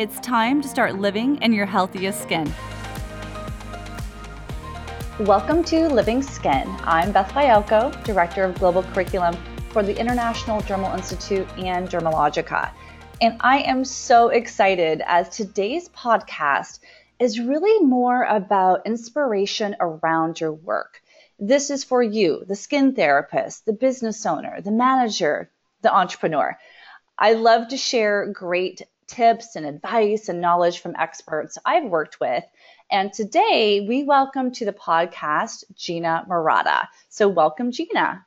It's time to start living in your healthiest skin. Welcome to Living Skin. I'm Beth Bialko, Director of Global Curriculum for the International Dermal Institute and Dermalogica. And I am so excited as today's podcast is really more about inspiration around your work. This is for you, the skin therapist, the business owner, the manager, the entrepreneur. I love to share great tips and advice and knowledge from experts I've worked with. And today we welcome to the podcast Gina Murata. So, welcome, Gina.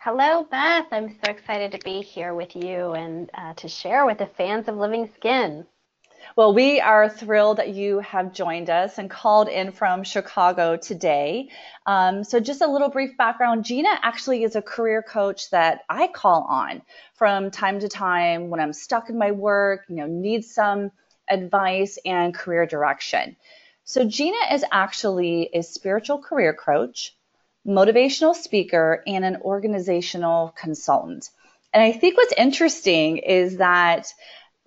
Hello, Beth. I'm so excited to be here with you and uh, to share with the fans of Living Skin. Well, we are thrilled that you have joined us and called in from Chicago today. Um, so, just a little brief background Gina actually is a career coach that I call on from time to time when I'm stuck in my work, you know, need some advice and career direction. So, Gina is actually a spiritual career coach, motivational speaker, and an organizational consultant. And I think what's interesting is that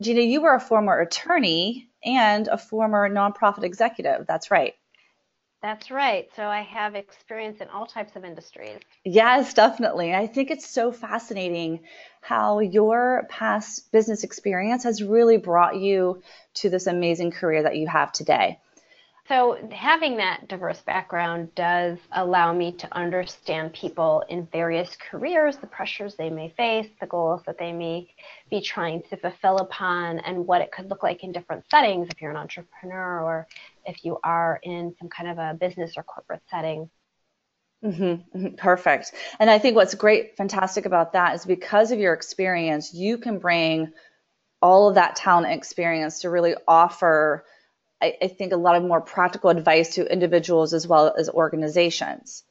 Gina, you were a former attorney and a former nonprofit executive. That's right. That's right. So I have experience in all types of industries. Yes, definitely. I think it's so fascinating how your past business experience has really brought you to this amazing career that you have today. So, having that diverse background does allow me to understand people in various careers, the pressures they may face, the goals that they may be trying to fulfill upon, and what it could look like in different settings if you're an entrepreneur or if you are in some kind of a business or corporate setting. Mm-hmm, mm-hmm, perfect. And I think what's great, fantastic about that is because of your experience, you can bring all of that talent experience to really offer I, I think a lot of more practical advice to individuals as well as organizations.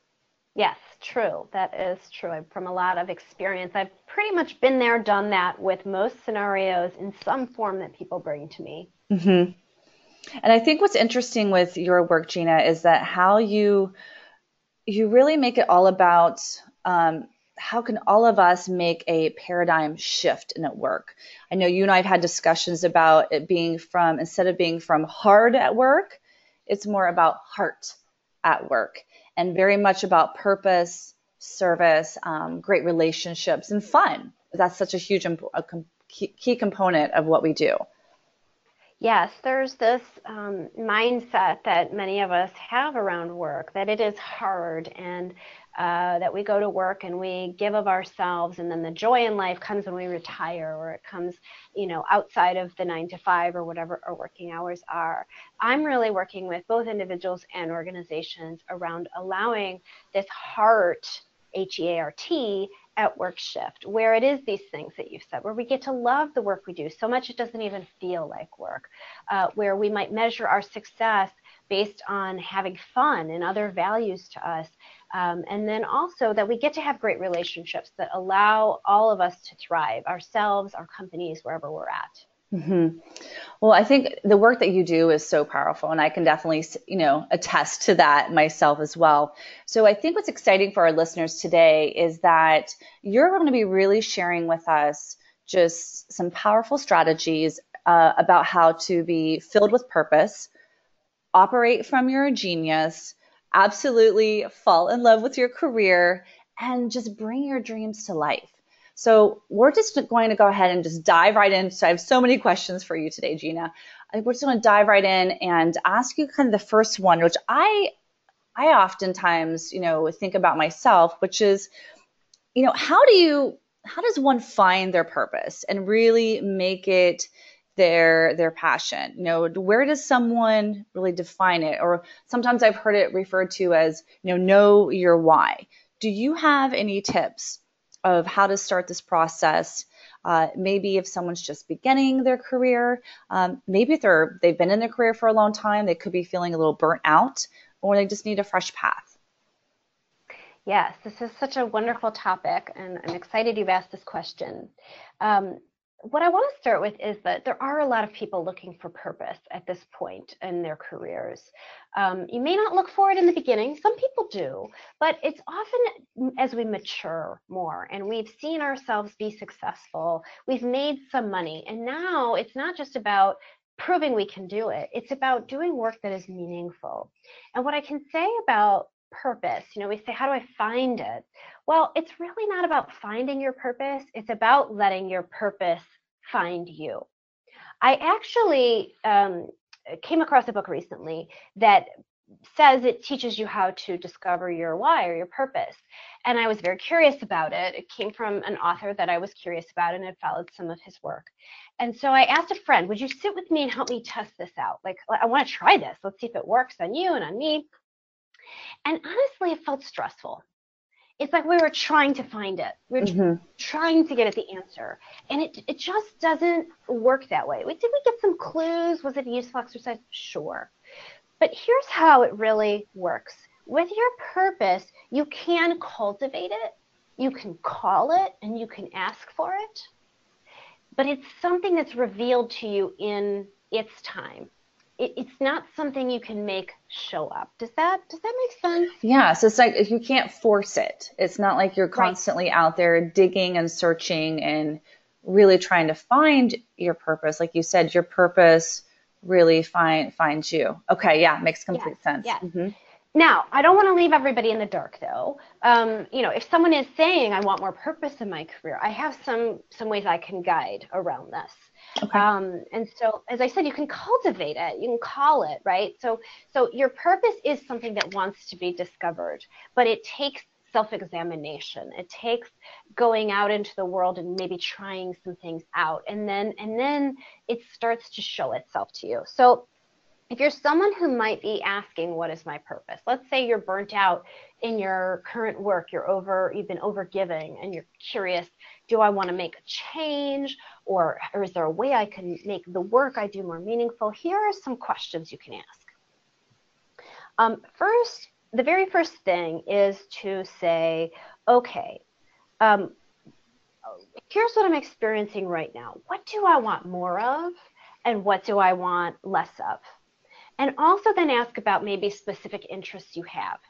Yes, true. That is true. From a lot of experience, I've pretty much been there, done that with most scenarios in some form that people bring to me. Mm-hmm. And I think what's interesting with your work, Gina, is that how you you really make it all about um, how can all of us make a paradigm shift in at work? I know you and I have had discussions about it being from, instead of being from hard at work, it's more about heart at work and very much about purpose, service, um, great relationships, and fun. That's such a huge a key component of what we do. Yes, there's this um, mindset that many of us have around work that it is hard and uh, that we go to work and we give of ourselves, and then the joy in life comes when we retire, or it comes, you know, outside of the nine to five or whatever our working hours are. I'm really working with both individuals and organizations around allowing this heart, H E A R T, at work shift, where it is these things that you've said, where we get to love the work we do so much it doesn't even feel like work, uh, where we might measure our success based on having fun and other values to us. Um, and then also that we get to have great relationships that allow all of us to thrive, ourselves, our companies, wherever we're at. Mm-hmm. Well, I think the work that you do is so powerful, and I can definitely, you know, attest to that myself as well. So I think what's exciting for our listeners today is that you're going to be really sharing with us just some powerful strategies uh, about how to be filled with purpose, operate from your genius, absolutely fall in love with your career, and just bring your dreams to life. So we're just going to go ahead and just dive right in. So I have so many questions for you today, Gina. We're just going to dive right in and ask you kind of the first one, which I I oftentimes, you know, think about myself, which is, you know, how do you how does one find their purpose and really make it their their passion you know where does someone really define it or sometimes i've heard it referred to as you know know your why do you have any tips of how to start this process Uh, maybe if someone's just beginning their career, um, maybe they're they've been in their career for a long time, they could be feeling a little burnt out, or they just need a fresh path. Yes, this is such a wonderful topic, and I'm excited you've asked this question. Um, what I want to start with is that there are a lot of people looking for purpose at this point in their careers. Um, you may not look for it in the beginning, some people do, but it's often as we mature more and we've seen ourselves be successful, we've made some money, and now it's not just about proving we can do it, it's about doing work that is meaningful. And what I can say about purpose. You know, we say, how do I find it? Well, it's really not about finding your purpose, it's about letting your purpose find you. I actually um, came across a book recently that says it teaches you how to discover your why or your purpose. And I was very curious about it. It came from an author that I was curious about and had followed some of his work. And so I asked a friend, would you sit with me and help me test this out? Like, I want to try this. Let's see if it works on you and on me. And honestly, it felt stressful. It's like we were trying to find it. We are mm-hmm. trying to get at the answer. And it, it just doesn't work that way. Did we get some clues? Was it a useful exercise? Sure. But here's how it really works. With your purpose, you can cultivate it, you can call it, and you can ask for it. But it's something that's revealed to you in its time it, it's not something you can make show up. Does that does that make sense? Yeah, so it's like you can't force it. It's not like you're constantly right. out there digging and searching and really trying to find your purpose. Like you said, your purpose really find finds you. Okay, yeah, makes complete yes, sense. Yes. Mm-hmm. Now, I don't want to leave everybody in the dark, though. Um, you know, if someone is saying, "I want more purpose in my career," I have some some ways I can guide around this. Okay. Um, and so, as I said, you can cultivate it, you can call it, right? So, so your purpose is something that wants to be discovered, but it takes self-examination. It takes going out into the world and maybe trying some things out, and then and then it starts to show itself to you. So if you're someone who might be asking what is my purpose let's say you're burnt out in your current work you're over you've been over giving and you're curious do i want to make a change? Or, or is there a way i can make the work i do more meaningful? Here are some questions you can ask. Um, first the very first thing is to say okay um, here's what i'm experiencing right now. What do i want more of and what do i want less of? And also then ask about maybe specific interests you have.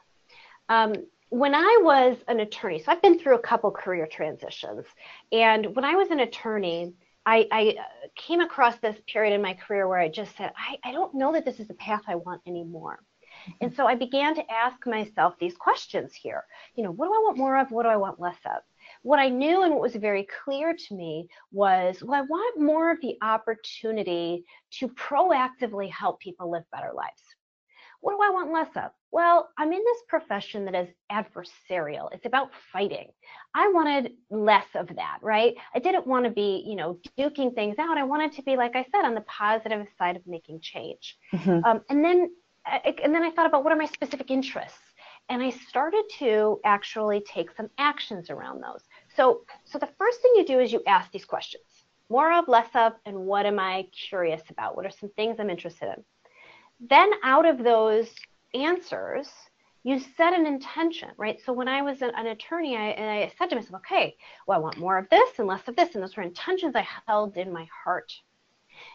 Um, when I was an attorney, so I've been through a couple career transitions, and when I was an attorney, I, I uh, came across this period in my career where I just said, I, I don't know that this is the path I want anymore. And so I began to ask myself these questions here. You know, what do I want more of? What do I want less of? what I knew and what was very clear to me was, well, I want more of the opportunity to proactively help people live better lives. What do I want less of? Well, I'm in this profession that is adversarial. It's about fighting. I wanted less of that, right? I didn't want to be, you know, duking things out. I wanted to be, like I said, on the positive side of making change. Mm-hmm. Um, and then, and then I thought about what are my specific interests and I started to actually take some actions around those. So, so the first thing you do is you ask these questions more of, less of, and what am I curious about? What are some things I'm interested in? Then, out of those answers, you set an intention, right? So when I was an, an attorney, I, I, said to myself, okay, well, I want more of this and less of this. And those were intentions I held in my heart.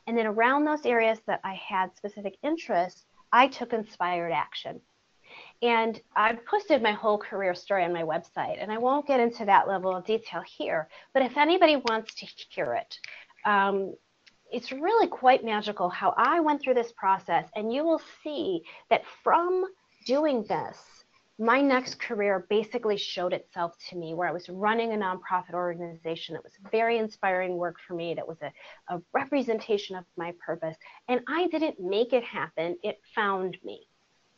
And then around those areas that I had specific interests, I took inspired action. And I've posted my whole career story on my website, and I won't get into that level of detail here. But if anybody wants to hear it, um, it's really quite magical how I went through this process, and you will see that from doing this, my next career basically showed itself to me where I was running a nonprofit organization that was very inspiring work for me, that was a, a representation of my purpose. And I didn't make it happen, it found me.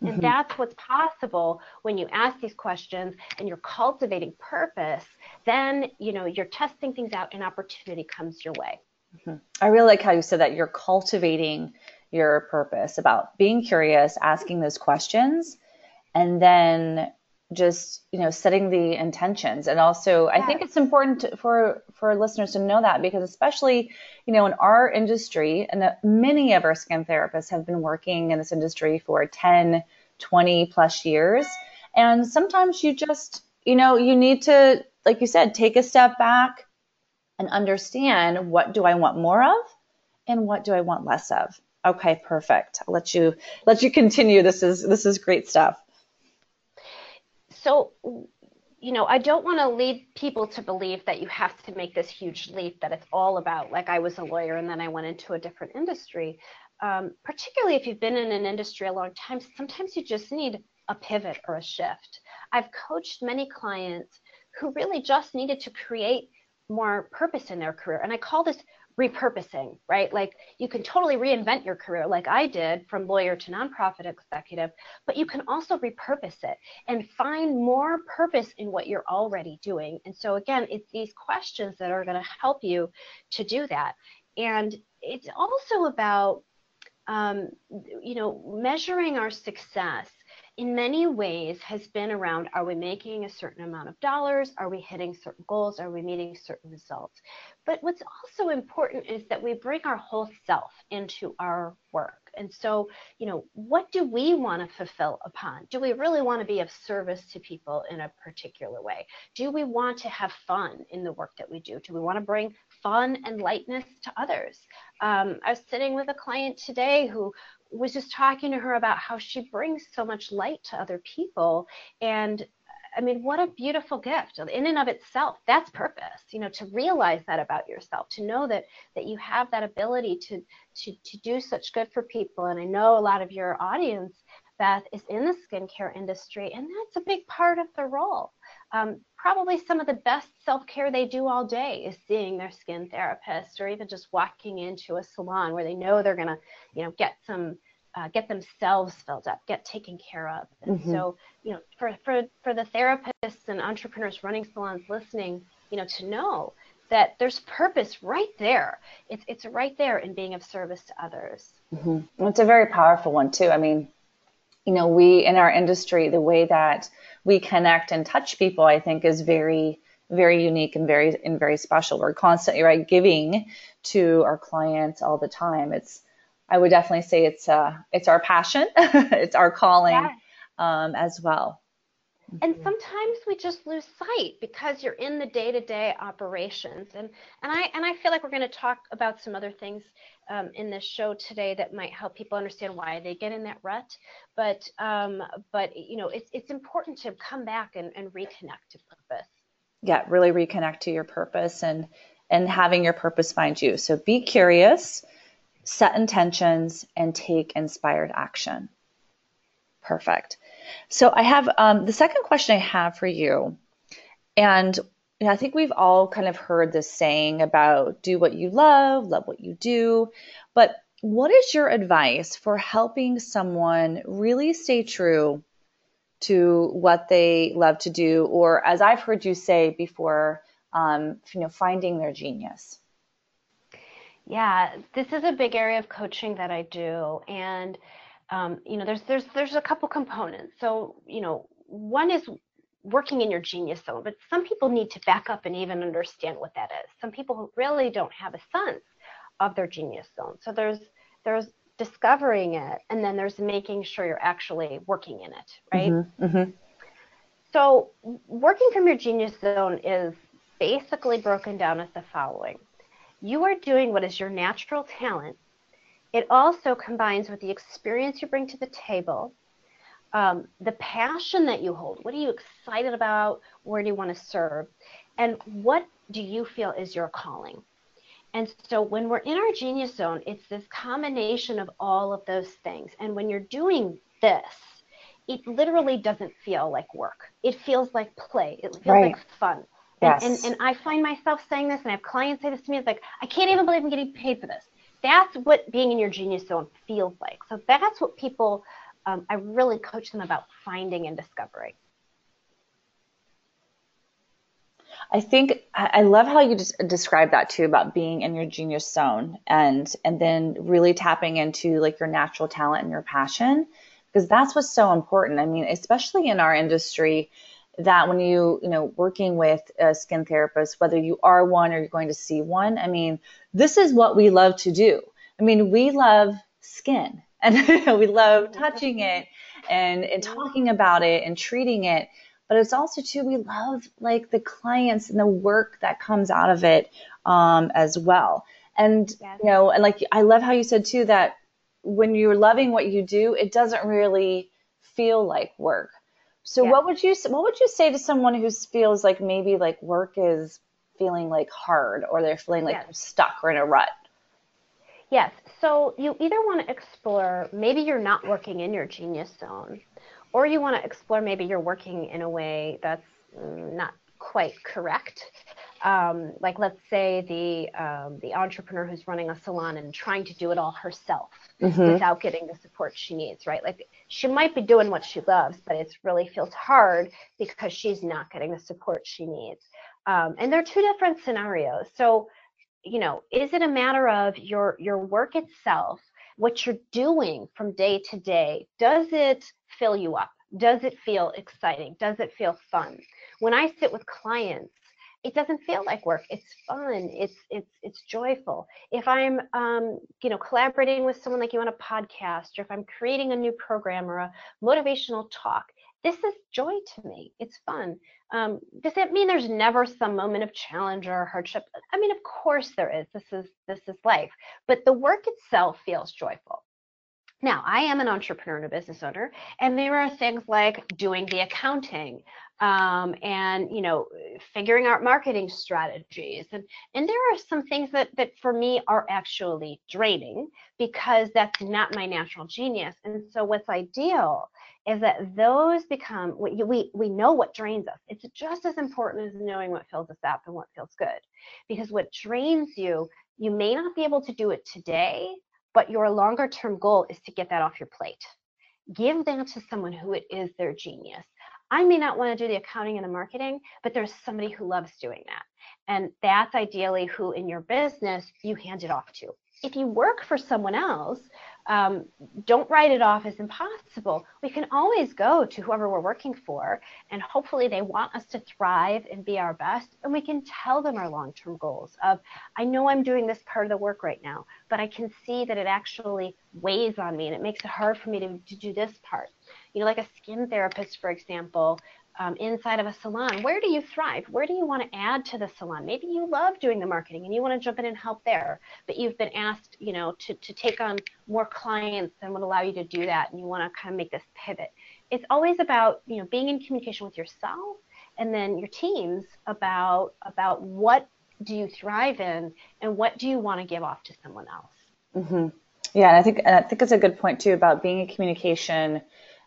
And mm-hmm. that's what's possible when you ask these questions and you're cultivating purpose, then you know you're testing things out and opportunity comes your way. Mm-hmm. I really like how you said that you're cultivating your purpose about being curious, asking those questions, and then just you know setting the intentions. And also i think it's important to, for for listeners to know that because especially you know in our industry and the, many of our skin therapists have been working in this industry for 10 20 plus years. And sometimes you just you know you need to like you said take a step back and understand what do i want more of and what do i want less of okay perfect i'll let you let you continue this is this is great stuff so, you know, I don't want to lead people to believe that you have to make this huge leap that it's all about, like I was a lawyer and then I went into a different industry. Um, particularly if you've been in an industry a long time, sometimes you just need a pivot or a shift. I've coached many clients who really just needed to create more purpose in their career. And I call this repurposing, right? Like you can totally reinvent your career, like I did from lawyer to nonprofit executive, but you can also repurpose it and find more purpose in what you're already doing. And so, again, it's these questions that are going to help you to do that. And it's also about, um, you know, measuring our success in many ways has been around are we making a certain amount of dollars? Are we hitting certain goals? Are we meeting certain results? But what's also important is that we bring our whole self into our work. And so, you know, what do we want to fulfill upon? Do we really want to be of service to people in a particular way? Do we want to have fun in the work that we do? Do we want to bring fun and lightness to others? Um, I was sitting with a client today who was just talking to her about how she brings so much light to other people and I mean, what a beautiful gift in and of itself. That's purpose, you know, to realize that about yourself, to know that that you have that ability to to to do such good for people. And I know a lot of your audience, Beth, is in the skincare industry, and that's a big part of the role. Um, probably some of the best self-care they do all day is seeing their skin therapist, or even just walking into a salon where they know they're gonna, you know, get some uh, get themselves filled up, get taken care of. And mm-hmm. so, you know, for, for, for the therapists and entrepreneurs running salons listening, you know, to know that there's purpose right there. It's, it's right there in being of service to others. Mm-hmm. It's a very powerful one too. I mean, you know, we in our industry, the way that we connect and touch people, I think is very, very unique and very, and very special. We're constantly, right, giving to our clients all the time. It's, I would definitely say it's uh, it's our passion, it's our calling yes. um, as well. And sometimes we just lose sight because you're in the day-to-day operations, and and I and I feel like we're going to talk about some other things um, in this show today that might help people understand why they get in that rut. But um, but you know, it's it's important to come back and, and reconnect to purpose. Yeah, really reconnect to your purpose and and having your purpose find you. So be curious set intentions, and take inspired action. Perfect. So I have um, the second question I have for you, and I think we've all kind of heard this saying about do what you love, love what you do, but what is your advice for helping someone really stay true to what they love to do, or as I've heard you say before, um, you know, finding their genius? Yeah, this is a big area of coaching that I do, and um, you know, there's there's there's a couple components. So you know, one is working in your genius zone, but some people need to back up and even understand what that is. Some people really don't have a sense of their genius zone. So there's there's discovering it, and then there's making sure you're actually working in it, right? Mm-hmm, mm-hmm. So working from your genius zone is basically broken down as the following you are doing what is your natural talent. It also combines with the experience you bring to the table, um, the passion that you hold. What are you excited about? Where do you want to serve? And what do you feel is your calling? And so when we're in our genius zone, it's this combination of all of those things. And when you're doing this, it literally doesn't feel like work. It feels like play. It feels right. like fun. Yes. And, and, and I find myself saying this, and I have clients say this to me. It's like, I can't even believe I'm getting paid for this. That's what being in your genius zone feels like. So that's what people, um, I really coach them about finding and discovering. I think I love how you just describe that too about being in your genius zone and and then really tapping into like your natural talent and your passion because that's what's so important. I mean, especially in our industry, that when you you know working with a skin therapist whether you are one or you're going to see one i mean this is what we love to do. I mean we love skin and we love touching it and, and talking about it and treating it. But it's also too we love like the clients and the work that comes out of it um, as well. And yes. you know and like i love how you said too that when you're loving what you do it doesn't really feel like work so yes. what would you what would you say to someone who feels like maybe like work is feeling like hard or they're feeling like yes. stuck or in a rut Yes. So you either want to explore maybe you're not working in your genius zone, or you want to explore maybe you're working in a way that's mm, not quite correct. Um, like let's say the um, the entrepreneur who's running a salon and trying to do it all herself mm-hmm. without getting the support she needs, right? Like she might be doing what she loves, but it really feels hard because she's not getting the support she needs. Um, and there are two different scenarios. So you know, is it a matter of your your work itself, what you're doing from day to day? Does it fill you up? Does it feel exciting? Does it feel fun? When I sit with clients, it doesn't feel like work. It's fun. It's it's it's joyful. If I'm um, you know collaborating with someone like you on a podcast, or if I'm creating a new program or a motivational talk, this is joy to me. It's fun. Um, does that mean there's never some moment of challenge or hardship? I mean, of course there is. This is this is life, but the work itself feels joyful. Now, I am an entrepreneur and a business owner, and there are things like doing the accounting um, and you know figuring out marketing strategies, and and there are some things that that for me are actually draining because that's not my natural genius. And so, what's ideal is that those become we, we we know what drains us it's just as important as knowing what fills us up and what feels good because what drains you you may not be able to do it today but your longer term goal is to get that off your plate. Give that to someone who it is their genius. I may not want to do the accounting and the marketing but there's somebody who loves doing that and that's ideally who in your business you hand it off to if you work for someone else um, don't write it off as impossible. We can always go to whoever we're working for, and hopefully they want us to thrive and be our best. And we can tell them our long term goals of, I know I'm doing this part of the work right now, but I can see that it actually weighs on me and it makes it hard for me to, to do this part. You know, like a skin therapist, for example, um, inside of a salon. Where do you thrive? Where do you want to add to the salon? Maybe you love doing the marketing and you want to jump in and help there, but you've been asked, you know, to, to take on more clients than would allow you to do that, and you want to kind of make this pivot. It's always about, you know, being in communication with yourself and then your teams about about what do you thrive in and what do you want to give off to someone else. Mm-hmm. Yeah, and I think and I think it's a good point too about being in communication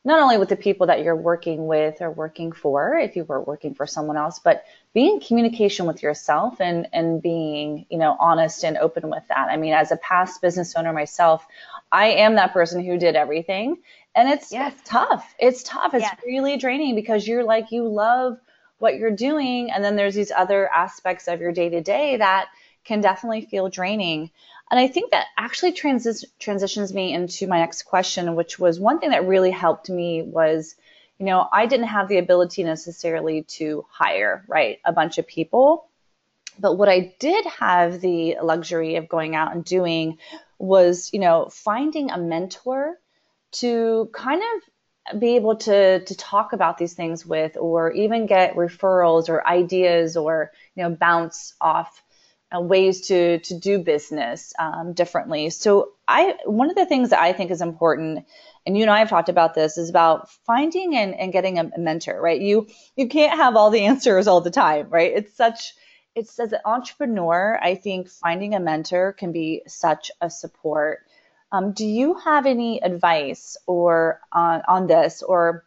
not only with the people that you're working with or working for, if you were working for someone else, but being in communication with yourself and, and being, you know, honest and open with that. I mean, as a past business owner myself, I am that person who did everything. And it's, yes. it's tough. It's tough. It's yes. really draining because you're like, you love what you're doing. And then there's these other aspects of your day to day that can definitely feel draining. And I think that actually transi- transitions me into my next question, which was one thing that really helped me was, you know, I didn't have the ability necessarily to hire, right, a bunch of people. But what I did have the luxury of going out and doing was, you know, finding a mentor to kind of be able to to talk about these things with or even get referrals or ideas or you know bounce off uh, ways to to do business um, differently. So I one of the things that I think is important, and you and I have talked about this, is about finding and, and getting a, mentor. Right? You you can't have all the answers all the time. Right? It's such it's as an entrepreneur, I think finding a mentor can be such a support. Um, do you have any advice or on on this, or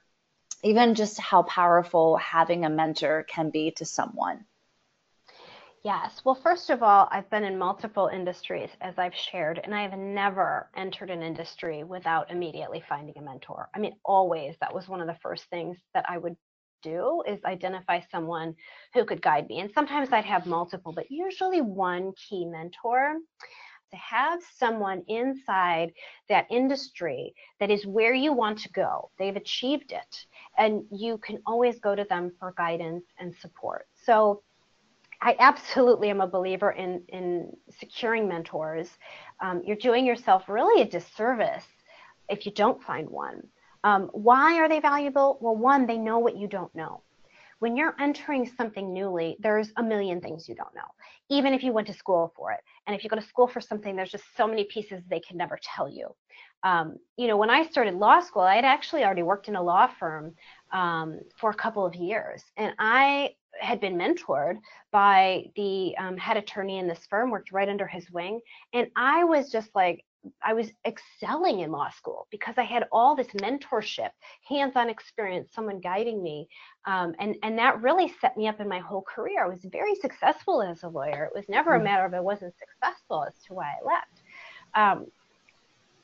even just how powerful having a mentor can be to someone? Yes. Well, first of all, I've been in multiple industries, as I've shared, and I have never entered an industry without immediately finding a mentor. I mean, always that was one of the first things that I would do is identify someone who could guide me. And sometimes I'd have multiple, but usually one key mentor. to have someone inside that industry that is where you want to go. They've achieved it, and you can always go to them for guidance and support. So, I absolutely am a believer in in securing mentors. Um, you're doing yourself really a disservice if you don't find one. Um, why are they valuable? Well, one, they know what you don't know. When you're entering something newly, there's a million things you don't know, even if you went to school for it. And if you go to school for something, there's just so many pieces they can never tell you. Um, you know, when I started law school, I had actually already worked in a law firm um, for a couple of years, and I had been mentored by the um, head attorney in this firm, worked right under his wing, and I was just like, I was excelling in law school because I had all this mentorship, hands-on experience, someone guiding me, um, and and that really set me up in my whole career. I was very successful as a lawyer. It was never a mm. matter of I wasn't successful as to why I left. Um,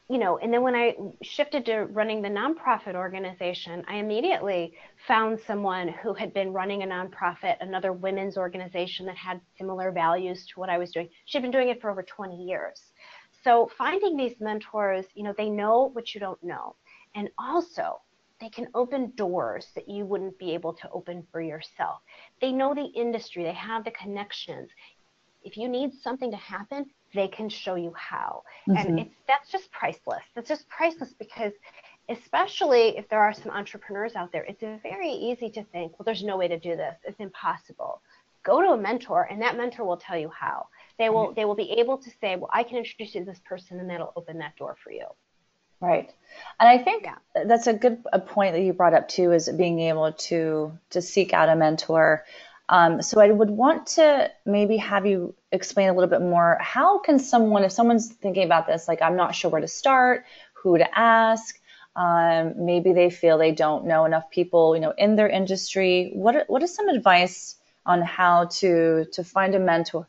you know, and then when I shifted to running the nonprofit organization, I immediately found someone who had been running a nonprofit, another women's organization that had similar values to what I was doing. She'd been doing it for over 20 years. So finding these mentors, you know, they know what you don't know. And also, they can open doors that you wouldn't be able to open for yourself. They know the industry, they have the connections. If you need something to happen, they can show you how. Mm-hmm. And it's that's just priceless. That's just priceless because especially if there are some entrepreneurs out there, it's very easy to think, well, there's no way to do this. It's impossible. Go to a mentor and that mentor will tell you how. They will they will be able to say, well, I can introduce you to this person and that'll open that door for you. Right. And I think yeah. that's a good a point that you brought up too is being able to to seek out a mentor. Um, so I would want to maybe have you explain a little bit more. How can someone, if someone's thinking about this, like I'm not sure where to start, who to ask, um, maybe they feel they don't know enough people, you know, in their industry. What what is some advice on how to to find a mentor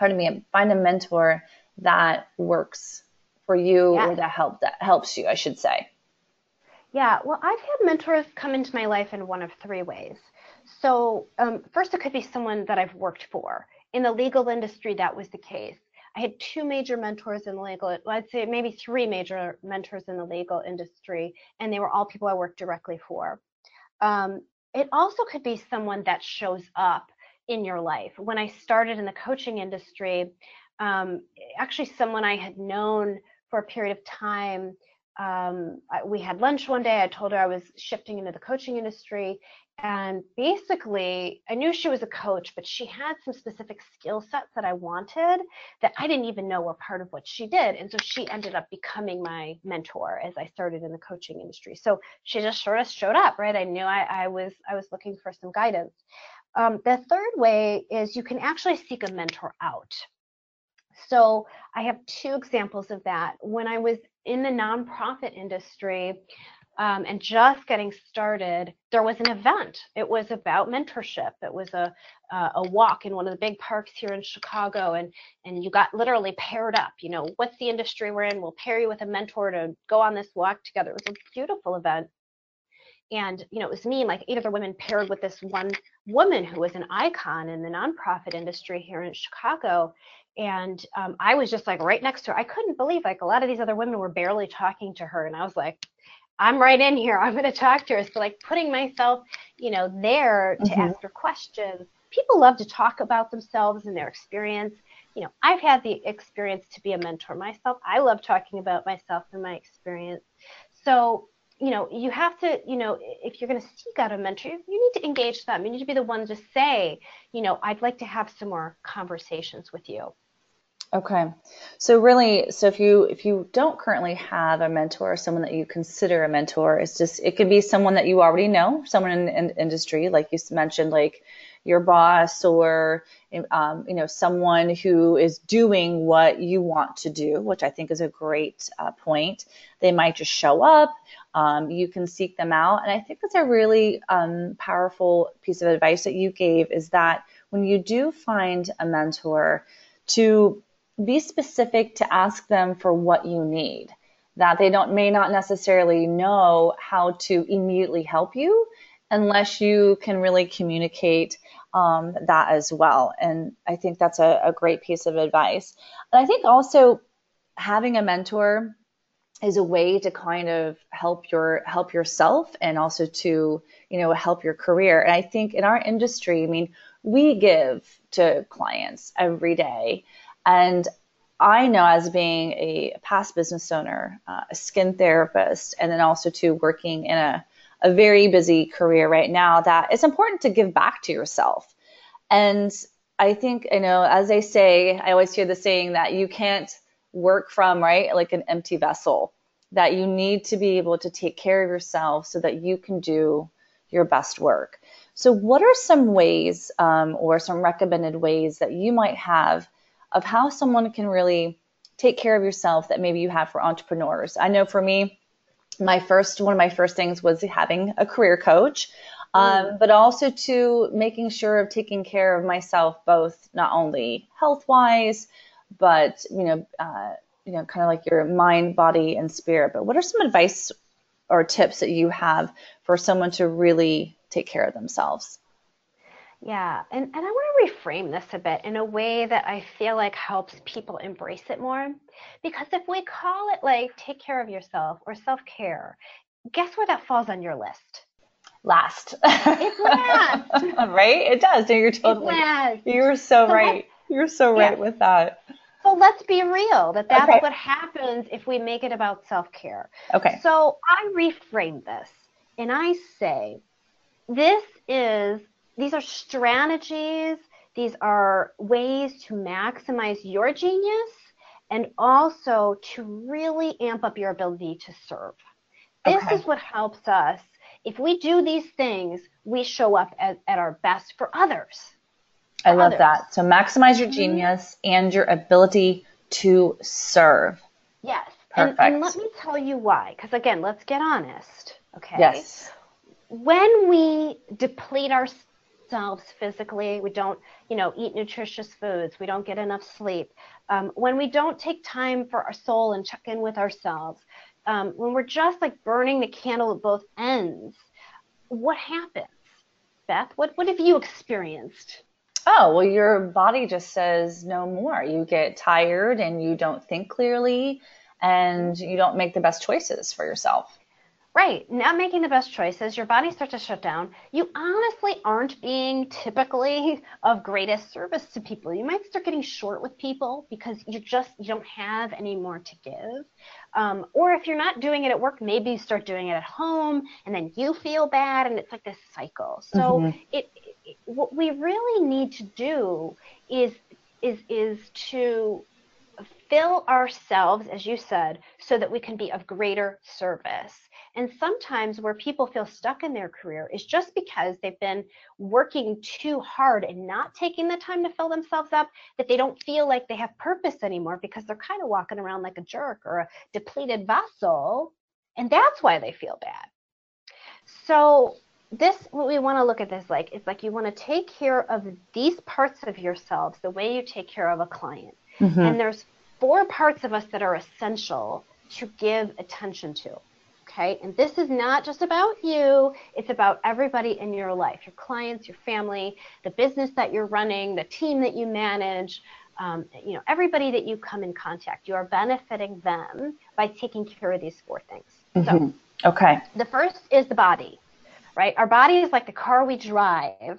pardon me, find a mentor that works for you or that help that helps you, I should say. Yeah, well, I've had mentors come into my life in one of three ways. So, um, first, it could be someone that I've worked for. In the legal industry, that was the case. I had two major mentors in the legal, I'd say maybe three major mentors in the legal industry, and they were all people I worked directly for. Um, it also could be someone that shows up in your life. When I started in the coaching industry, um, actually, someone I had known for a period of time. Um, we had lunch one day. I told her I was shifting into the coaching industry. And basically, I knew she was a coach, but she had some specific skill sets that I wanted that I didn't even know were part of what she did. And so she ended up becoming my mentor as I started in the coaching industry. So she just sort of showed up, right? I knew I, I was I was looking for some guidance. Um, the third way is you can actually seek a mentor out. So I have two examples of that. When I was in the nonprofit industry um, and just getting started, there was an event. It was about mentorship. It was a uh, a walk in one of the big parks here in Chicago, and and you got literally paired up. You know, what's the industry we're in? We'll pair you with a mentor to go on this walk together. It was a beautiful event and you know it was me and like eight other women paired with this one woman who was an icon in the nonprofit industry here in chicago and um, i was just like right next to her i couldn't believe like a lot of these other women were barely talking to her and i was like i'm right in here i'm going to talk to her so like putting myself you know there to mm-hmm. ask her questions people love to talk about themselves and their experience you know i've had the experience to be a mentor myself i love talking about myself and my experience so you know, you have to, you know, if you're going to seek out a mentor, you need to engage them. You need to be the one to say, you know, I'd like to have some more conversations with you. Okay. So really, so if you if you don't currently have a mentor, or someone that you consider a mentor, it's just it could be someone that you already know, someone in the industry, like you mentioned, like your boss or um, you know someone who is doing what you want to do, which I think is a great uh, point. They might just show up. Um, you can seek them out, and I think that's a really um, powerful piece of advice that you gave. Is that when you do find a mentor, to be specific to ask them for what you need. That they don't may not necessarily know how to immediately help you unless you can really communicate um, that as well. And i think that's a, a, great piece of advice. And i think also having a mentor is a way to kind of help your help yourself and also to you know help your career. And i think in our industry i mean we give to clients every day and i know as being a past business owner uh, a skin therapist and then also to working in a, a very busy career right now that it's important to give back to yourself and i think you know as they say i always hear the saying that you can't work from, right? Like an empty vessel, that you need to be able to take care of yourself so that you can do your best work. So, what are some ways um, or some recommended ways that you might have of how someone can really take care of yourself that maybe you have for entrepreneurs? I know for me, my first one of my first things was having a career coach. Um, mm. but also to making sure of taking care of myself, both not only health wise, but you know, uh, you know, kind of like your mind, body, and spirit. But what are some advice or tips that you have for someone to really take care of themselves? Yeah, and, and I want to reframe this a bit in a way that I feel like helps people embrace it more. Because if we call it like take care of yourself or self care, guess where that falls on your list? Last. It's last. right? It does. No, you're totally. You're so, so right. You're so right yeah. with that. So let's be real that that's okay. what happens if we make it about self care. Okay. So I reframe this and I say, this is, these are strategies, these are ways to maximize your genius and also to really amp up your ability to serve. This okay. is what helps us. If we do these things, we show up at, at our best for others. I love others. that. So maximize your mm-hmm. genius mm-hmm. and your ability to serve. Yes. Perfect. And, and let me tell you why. Because again, let's get honest. Okay. Yes. When we deplete ourselves physically, we don't, you know, eat nutritious foods, we don't get enough sleep. Um, when we don't take time for our soul and check in with ourselves, um, when we're just like burning the candle at both ends, what happens? Beth, what, what have you experienced? oh, well, your body just says no more. You get tired and you don't think clearly and you don't make the best choices for yourself. Right. Not making the best choices, your body starts to shut down. You honestly aren't being typically of greatest service to people. You might start getting short with people because you just you don't have any more to give. Um, or if you're not doing it at work, maybe you start doing it at home and then you feel bad and it's like this cycle. So mm-hmm. it, it what we really need to do is is is to fill ourselves, as you said, so that we can be of greater service. And sometimes where people feel stuck in their career is just because they've been working too hard and not taking the time to fill themselves up that they don't feel like they have purpose anymore because they're kind of walking around like a jerk or a depleted vessel. And that's why they feel bad. So this what we want to look at this like it's like you want to take care of these parts of yourselves the way you take care of a client mm-hmm. and there's four parts of us that are essential to give attention to Okay. And this is not just about you, it's about everybody in your life your clients, your family, the business that you're running, the team that you manage. Um, you know, everybody that you come in contact, you are benefiting them by taking care of these four things. Mm-hmm. So, okay. The first is the body, right? Our body is like the car we drive.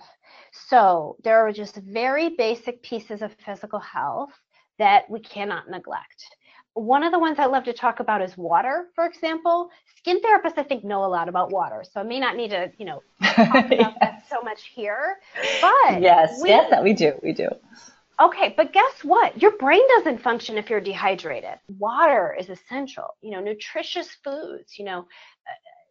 So there are just very basic pieces of physical health that we cannot neglect one of the ones I love to talk about is water, for example. Skin therapists, I think, know a lot about water, so I may not need to, you know, talk about yes. that so much here. But yes, we, yes, that we do, we do. Okay, but guess what? Your brain doesn't function if you're dehydrated. Water is essential. You know, nutritious foods. You know,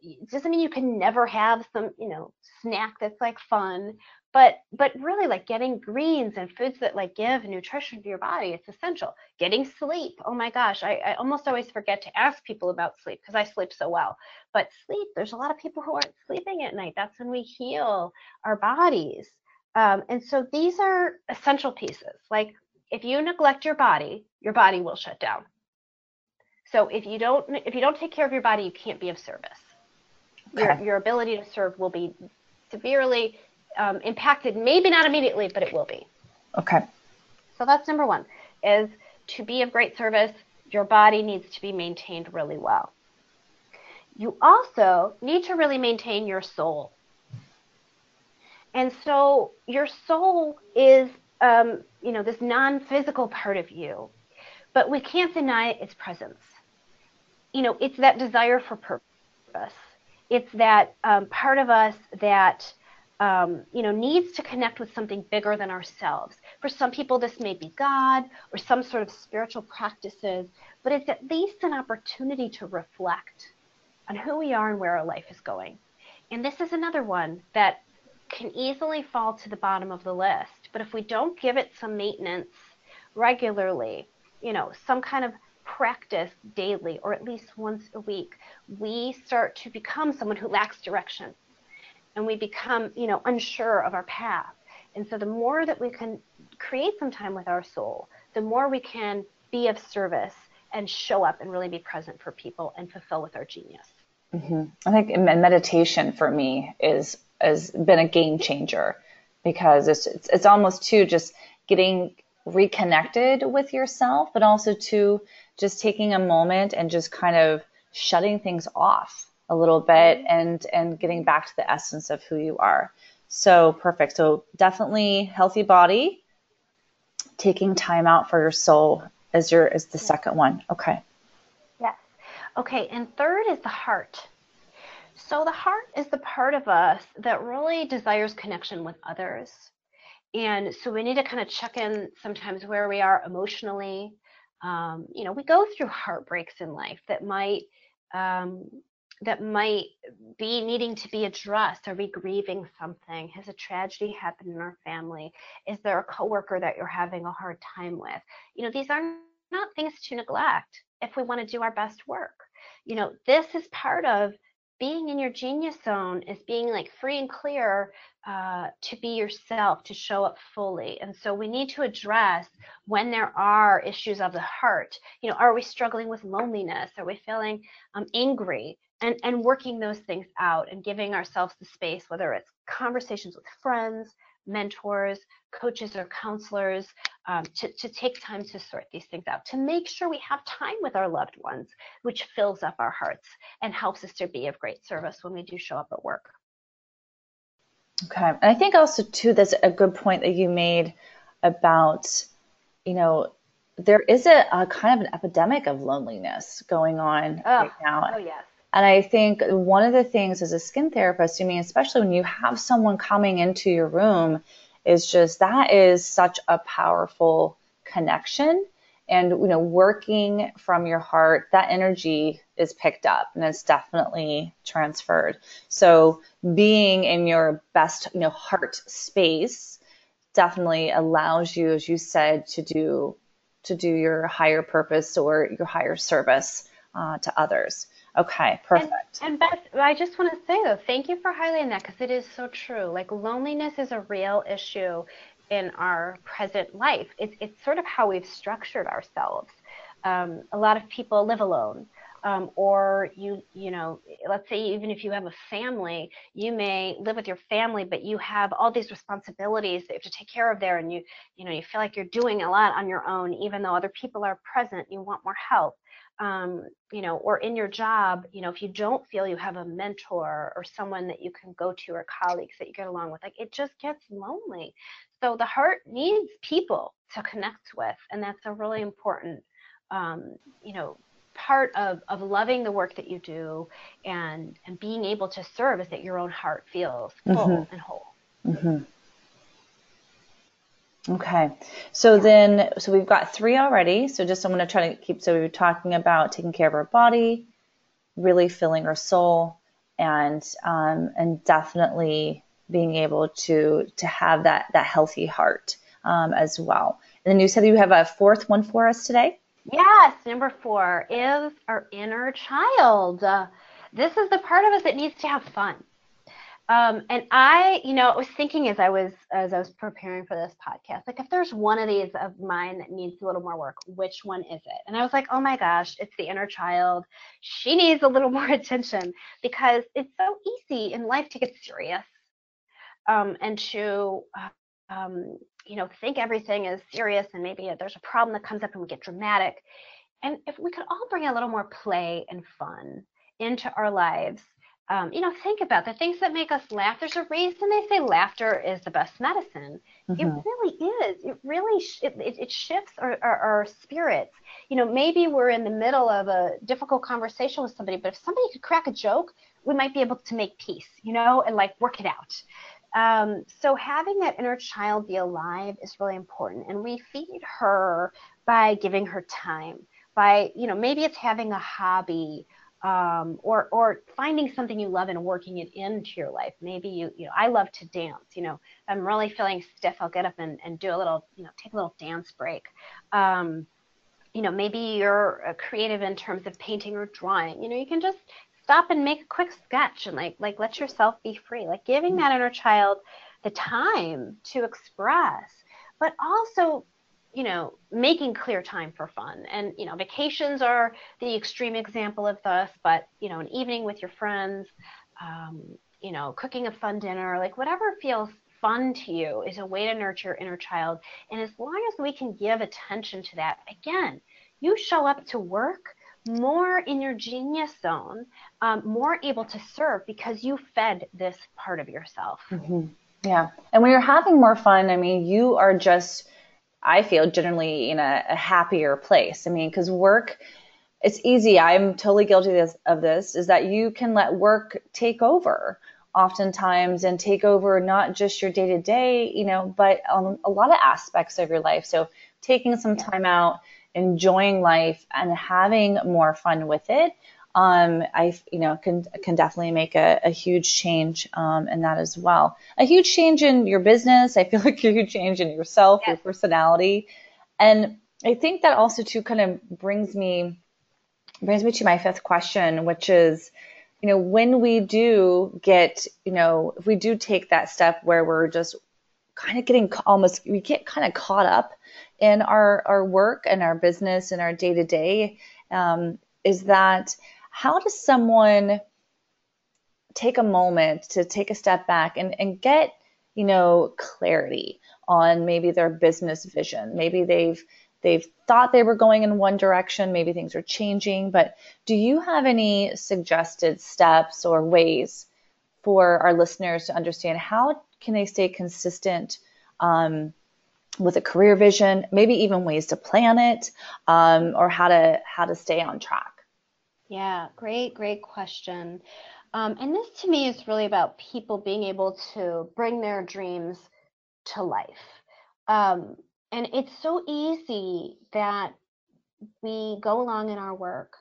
it doesn't mean you can never have some, you know, snack that's like fun, but but really like getting greens and foods that like give nutrition to your body it's essential. Getting sleep oh my gosh i, I almost always forget to ask people about sleep because i sleep so well. But sleep there's a lot of people who aren't sleeping at night that's when we heal our bodies. Um, and so these are essential pieces like if you neglect your body your body will shut down. So if you don't if you don't take care of your body you can't be of service. Your, your ability to serve will be severely um, impacted, maybe not immediately, but it will be. Okay. So that's number one, is to be of great service, your body needs to be maintained really well. You also need to really maintain your soul. And so your soul is, um, you know, this non-physical part of you, but we can't deny its presence. You know, it's that desire for purpose. It's that um, part of us that um, you know, needs to connect with something bigger than ourselves. For some people, this may be God or some sort of spiritual practices, but it's at least an opportunity to reflect on who we are and where our life is going. And this is another one that can easily fall to the bottom of the list. But if we don't give it some maintenance regularly, you know, some kind of practice daily or at least once a week, we start to become someone who lacks direction and we become, you know, unsure of our path. And so the more that we can create some time with our soul, the more we can be of service and show up and really be present for people and fulfill with our genius. Mm-hmm. I think meditation for me is has been a game changer because it's, it's it's almost too just getting reconnected with yourself, but also to just taking a moment and just kind of shutting things off a little bit and and getting back to the essence of who you are. So perfect. So definitely healthy body, taking time out for your soul as your is the second one. Okay. Yes. Okay, and third is the heart. So the heart is the part of us that really desires connection with others. And so we need to kind of check in sometimes where we are emotionally. Um, you know, we go through heartbreaks in life that might um, that might be needing to be addressed? Are we grieving something? Has a tragedy happened in our family? Is there a coworker that you're having a hard time with? You know, these are not things to neglect if we want to do our best work. You know, this is part of being in your genius zone is being like free and clear uh, to be yourself, to show up fully. And so we need to address when there are issues of the heart. You know, are we struggling with loneliness? Are we feeling um, angry? and and working those things out and giving ourselves the space whether it's conversations with friends mentors coaches or counselors um, to, to take time to sort these things out to make sure we have time with our loved ones which fills up our hearts and helps us to be of great service when we do show up at work okay. And i think also too that's a good point that you made about you know there is a, a kind of an epidemic of loneliness going on oh, right now. Oh yes. And I think one of the things as a skin therapist, I mean, especially when you have someone coming into your room, is just that is such a powerful connection. And, you know, working from your heart, that energy is picked up and it's definitely transferred. So being in your best, you know, heart space definitely allows you, as you said, to do to do your higher purpose or your higher service uh, to others. Okay, perfect. And, and Beth, I just want to say though, thank you for highlighting that because it is so true. Like loneliness is a real issue in our present life. It's it's sort of how we've structured ourselves. Um, a lot of people live alone. Um, or you you know let's say even if you have a family you may live with your family but you have all these responsibilities that you have to take care of there and you you know you feel like you're doing a lot on your own even though other people are present you want more help um, you know, or in your job, you know, if you don't feel you have a mentor or someone that you can go to or colleagues that you get along with, like it just gets lonely. So the heart needs people to connect with, and that's a really important, um, you know, part of, of loving the work that you do and and being able to serve is that your own heart feels full mm-hmm. and whole. Mm-hmm. Okay. So then, so we've got three already. So just I'm going to try to keep, so we were talking about taking care of our body, really filling our soul, and, um, and definitely being able to, to have that, that healthy heart, um, as well. And then you said you have a fourth one for us today? Yes. Number four is our inner child. Uh, this is the part of us that needs to have fun. Um, and I, you know, I was thinking as I was as I was preparing for this podcast, like if there's one of these of mine that needs a little more work, which one is it? And I was like, oh my gosh, it's the inner child. She needs a little more attention because it's so easy in life to get serious um, and to, um, you know, think everything is serious and maybe there's a problem that comes up and we get dramatic. and if we could all bring a little more play and fun into our lives, um, you know, think about the things that make us laugh. There's a reason they say laughter is the best medicine. Mm-hmm. It really is. It really sh- it, it, shifts our, our, our, spirits. You know, maybe we're in the middle of a difficult conversation with somebody, but if somebody could crack a joke, we might be able to make peace, you know, and like work it out. Um, so having that inner child be alive is really important, and we feed her by giving her time. By you know, maybe it's having a hobby um, or or finding something you love and working it into your life. Maybe you you know I love to dance. You know if I'm really feeling stiff. I'll get up and, and do a little you know take a little dance break. Um, you know maybe you're creative in terms of painting or drawing. You know you can just stop and make a quick sketch and like like let yourself be free. Like giving that inner child the time to express, but also you know, making clear time for fun. And, you know, vacations are the extreme example of this, but, you know, an evening with your friends, um, you know, cooking a fun dinner, like whatever feels fun to you is a way to nurture your inner child. And as long as we can give attention to that, again, you show up to work more in your genius zone, um, more able to serve because you fed this part of yourself. Mm-hmm. Yeah. And when you're having more fun, I mean, you are just I feel generally in a, a happier place. I mean, because work, it's easy. I'm totally guilty of this, of this, is that you can let work take over oftentimes and take over not just your day to day, you know, but um, a lot of aspects of your life. So taking some time out, enjoying life, and having more fun with it um, I you know can can definitely make a, a huge change um, in that as well. A huge change in your business. I feel like a huge change in yourself, yes. your personality, and I think that also too kind of brings me brings me to my fifth question, which is, you know, when we do get, you know, if we do take that step where we're just kind of getting almost we get kind of caught up in our our work and our business and our day to day is that how does someone take a moment to take a step back and, and get, you know, clarity on maybe their business vision? Maybe they've they've thought they were going in one direction, maybe things are changing, but do you have any suggested steps or ways for our listeners to understand how can they stay consistent um, with a career vision, maybe even ways to plan it, um, or how to how to stay on track? Yeah, great, great question. Um, and this to me is really about people being able to bring their dreams to life. Um, and it's so easy that we go along in our work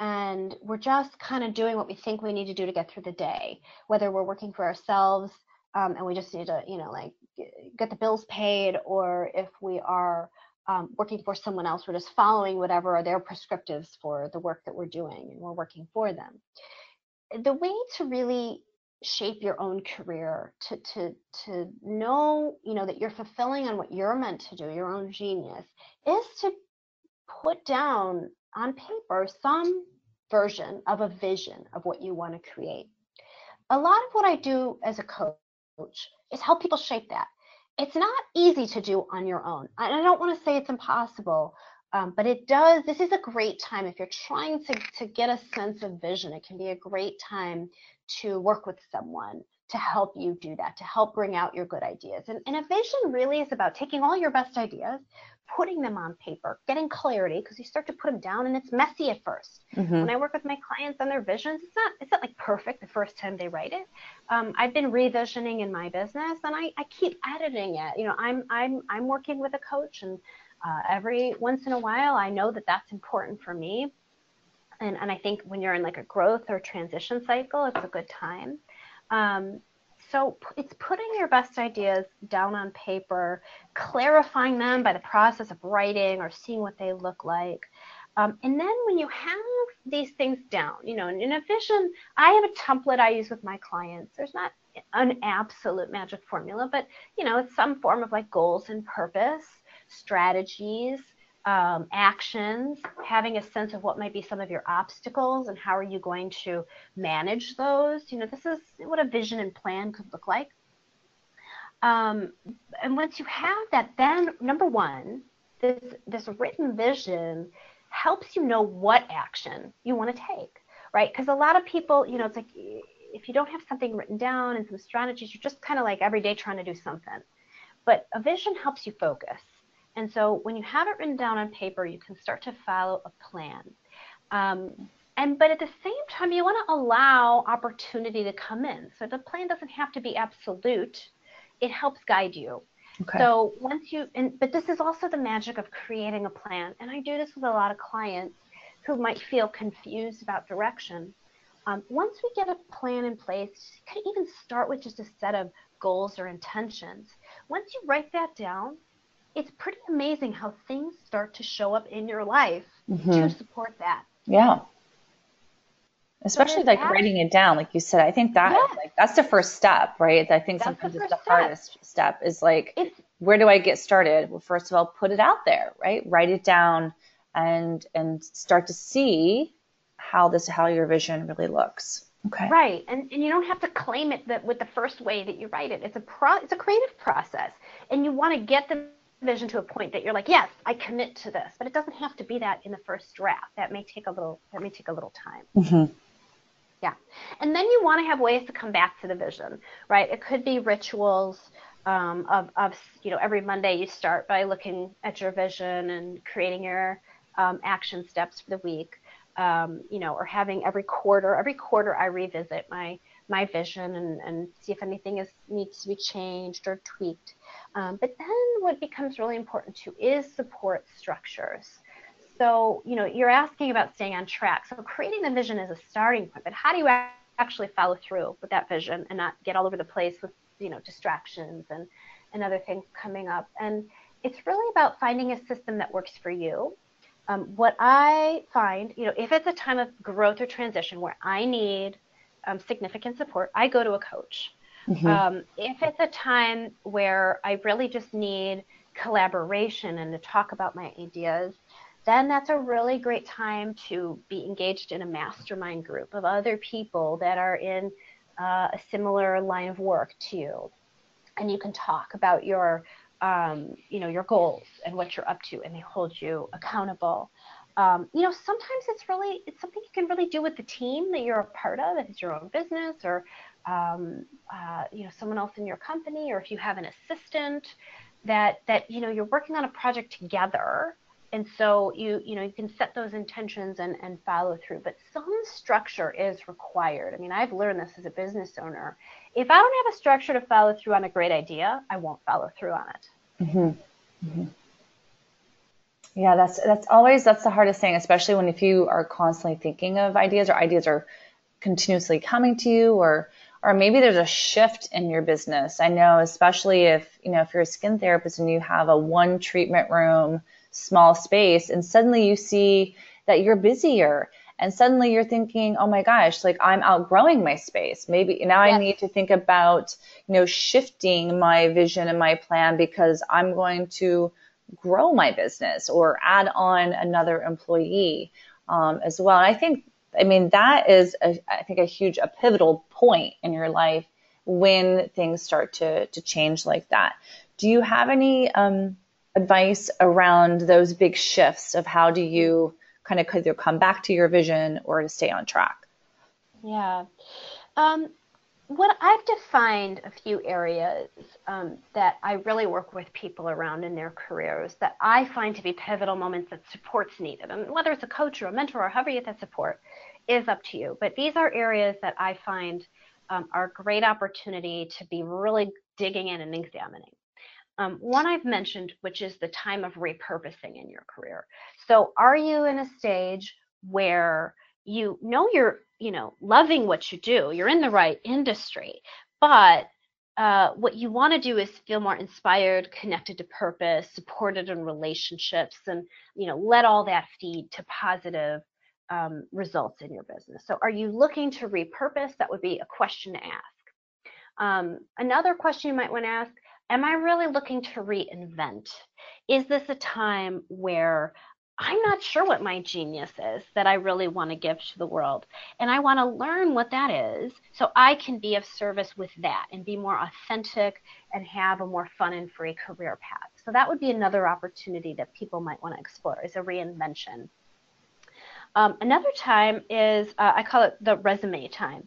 and we're just kind of doing what we think we need to do to get through the day, whether we're working for ourselves um, and we just need to, you know, like get the bills paid, or if we are um, working for someone else. We're just following whatever are their prescriptives for the work that we're doing, and we're working for them. The way to really shape your own career, to to to know, you know, that you're fulfilling on what you're meant to do, your own genius, is to put down on paper some version of a vision of what you want to create. A lot of what I do as a coach is help people shape that it's not easy to do on your own. And I don't want to say it's impossible, um, but it does. This is a great time if you're trying to, to get a sense of vision. It can be a great time to work with someone to help you do that, to help bring out your good ideas. And, and a vision really is about taking all your best ideas, putting them on paper, getting clarity, because you start to put them down and it's messy at 1st mm-hmm. When I work with my clients on their visions, it's not it's not like perfect the first time they write it. Um, I've been revisioning in my business and I, I keep editing it. You know, I'm I'm I'm working with a coach and uh, every once in a while I know that that's important for me. And, and I think when you're in like a growth or transition cycle, it's a good time. Um, so it's putting your best ideas down on paper, clarifying them by the process of writing or seeing what they look like. Um, and then when you have these things down, you know, in a vision, I have a template I use with my clients. There's not an absolute magic formula, but you know, it's some form of like goals and purpose, strategies, um, actions, having a sense of what might be some of your obstacles and how are you going to manage those. You know, this is what a vision and plan could look like. Um, and once you have that, then number one, this this written vision helps you know what action you want to take, right? Because a lot of people, you know, it's like if you don't have something written down and some strategies, you're just kind of like every day trying to do something. But a vision helps you focus. And so when you have it written down on paper, you can start to follow a plan. Um, and but at the same time, you want to allow opportunity to come in. So the plan doesn't have to be absolute. It helps guide you. Okay. So once you and but this is also the magic of creating a plan. And I do this with a lot of clients who might feel confused about direction. Um, once we get a plan in place, you can even start with just a set of goals or intentions. Once you write that down, it's pretty amazing how things start to show up in your life mm-hmm. to support that. Yeah. Especially so like that, writing it down, like you said, I think that yeah. like that's the first step, right? I think that's sometimes the it's the step. hardest step is like, it's, where do I get started? Well, first of all, put it out there, right? Write it down and and start to see how this how your vision really looks. Okay. Right, and and you don't have to claim it that with the first way that you write it. It's a pro, it's a creative process, and you want to get the vision to a point that you're like, yes, I commit to this. But it doesn't have to be that in the first draft. That may take a little. That may take a little time. Mm-hmm. Yeah, and then you want to have ways to come back to the vision, right? It could be rituals. Um, of, of you know every Monday you start by looking at your vision and creating your um, action steps for the week um, you know, or having every quarter, every quarter I revisit my my vision and, and see if anything is needs to be changed or tweaked. Um, but then what becomes really important too is support structures. So, you know, you're asking about staying on track. So creating the vision is a starting point, but how do you actually follow through with that vision and not get all over the place with, you know, distractions and, and other things coming up? And it's really about finding a system that works for you um, what I find, you know, if it's a time of growth or transition where I need um, significant support, I go to a coach. Mm-hmm. Um, if it's a time where I really just need collaboration and to talk about my ideas, then that's a really great time to be engaged in a mastermind group of other people that are in uh, a similar line of work to you. And you can talk about your um, you know, your goals and what you're up to, and they hold you accountable. Um, you know, sometimes it's really it's something you can really do with the team that you're a part of, if it's your own business or um, uh, you know someone else in your company, or if you have an assistant that that you know you're working on a project together. And so you you know you can set those intentions and, and follow through. But some structure is required. I mean i've learned this as a business owner. If i don't have a structure to follow through on a great idea i won't follow through on it. Mm-hmm. Mm-hmm. Yeah that's that's always that's the hardest thing especially when if you are constantly thinking of ideas or ideas are continuously coming to you or or maybe there's a shift in your business i know especially if you know if you're a skin therapist and you have a one treatment room small space and suddenly you see that you're busier and suddenly you're thinking oh my gosh like i'm outgrowing my space maybe now yes. i need to think about you know shifting my vision and my plan because i'm going to grow my business or add on another employee um, as well and i think i mean that is a, I think a huge a pivotal point in your life when things start to to change like that do you have any um, advice around those big shifts of how do you kind of either come back to your vision or to stay on track? Yeah. Um, what I've defined a few areas um, that I really work with people around in their careers that I find to be pivotal moments that support's needed. And whether it's a coach or a mentor or however you get that support is up to you. But these are areas that I find um, are a great opportunity to be really digging in and examining. Um, one I've mentioned, which is the time of repurposing in your career. So, are you in a stage where you know you're, you know, loving what you do, you're in the right industry, but uh, what you want to do is feel more inspired, connected to purpose, supported in relationships, and you know, let all that feed to positive um, results in your business. So, are you looking to repurpose? That would be a question to ask. Um, another question you might want to ask am I really looking to reinvent? Is this a time where I'm not sure what my genius is that I really want to give to the world. And I want to learn what that is so I can be of service with that and be more authentic and have a more fun and free career path. So that would be another opportunity that people might want to explore is a reinvention. Um, another time is uh, I call it the resume time.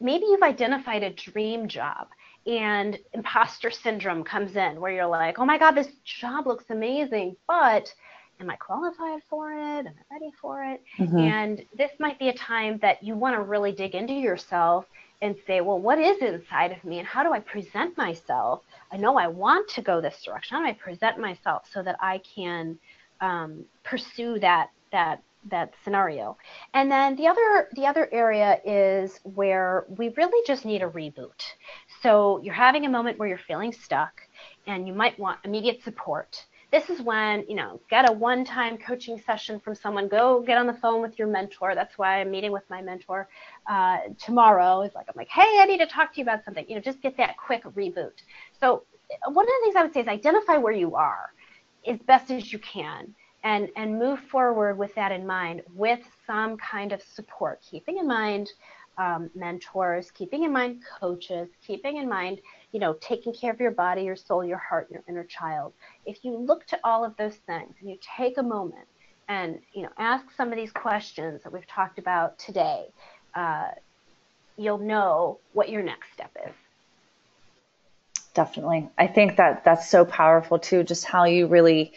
Maybe you've identified a dream job and imposter syndrome comes in where you're like, oh my God, this job looks amazing, but am I qualified for it? Am I ready for it? Mm-hmm. And this might be a time that you want to really dig into yourself and say, well, what is inside of me and how do I present myself? I know I want to go this direction. How do I present myself so that I can um, pursue that that that scenario? And then the other the other area is where we really just need a reboot. So you're having a moment where you're feeling stuck and you might want immediate support this is when you know get a one-time coaching session from someone. Go get on the phone with your mentor. That's why i'm meeting with my mentor uh, tomorrow. Is like i'm like hey i need to talk to you about something. You know just get that quick reboot. So one of the things i would say is identify where you are as best as you can and and move forward with that in mind with some kind of support keeping in mind um, mentors keeping in mind coaches keeping in mind you know, taking care of your body, your soul, your heart, your inner child. If you look to all of those things and you take a moment and, you know, ask some of these questions that we've talked about today, uh, you'll know what your next step is. Definitely. I think that that's so powerful too, just how you really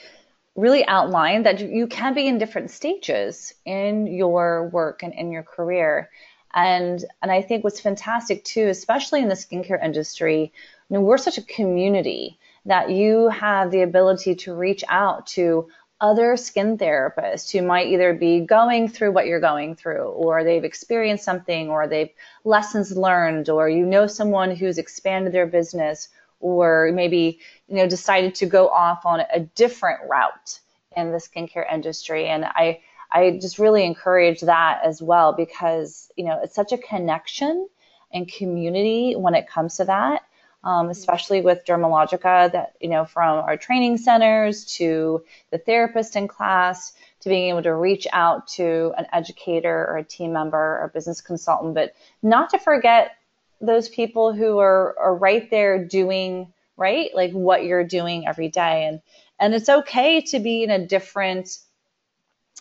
really outline that you can be in different stages in your work and in your career and and I think what's fantastic too, especially in the skincare industry, we're such a community that you have the ability to reach out to other skin therapists who might either be going through what you're going through or they've experienced something or they've lessons learned or you know someone who's expanded their business or maybe you know decided to go off on a different route in the skincare industry. And i I just really encourage that as well because, you know, it's such a connection and community when it comes to that. Um, especially with Dermalogica, that you know, from our training centers to the therapist in class to being able to reach out to an educator or a team member or business consultant, but not to forget those people who are, are right there doing right, like what you're doing every day, and and it's okay to be in a different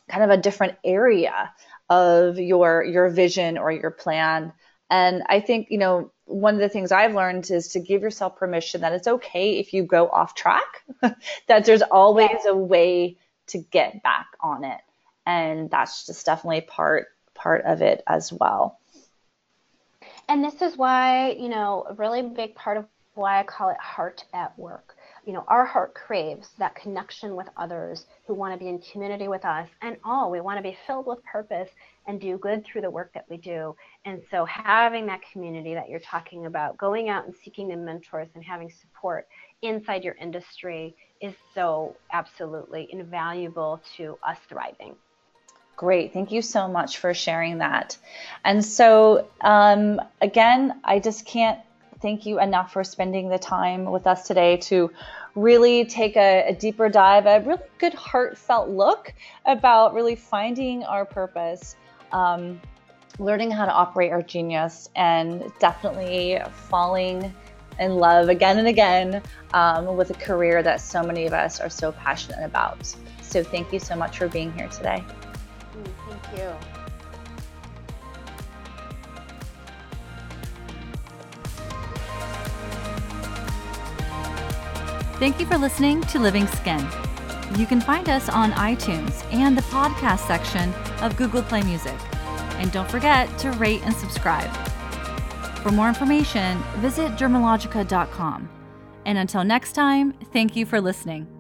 kind of a different area of your your vision or your plan. And I think, you know, one of the things I've learned is to give yourself permission that it's okay if you go off track, that there's always a way to get back on it. And that's just definitely part part of it as well. And this is why, you know, a really big part of why I call it heart at work you know, our heart craves that connection with others who want to be in community with us. And all, we want to be filled with purpose and do good through the work that we do. And so having that community that you're talking about, going out and seeking the mentors and having support inside your industry is so absolutely invaluable to us thriving. Great. Thank you so much for sharing that. And so, um, again, I just can't thank you enough for spending the time with us today to really take a, a, deeper dive, a really good heartfelt look about really finding our purpose, um, learning how to operate our genius, and definitely falling in love again and again um, with a career that so many of us are so passionate about. So, thank you so much for being here today. Thank you. Thank you for listening to Living Skin. You can find us on iTunes and the podcast section of Google Play Music. And don't forget to rate and subscribe. For more information, visit dermalogica.com. And until next time, thank you for listening.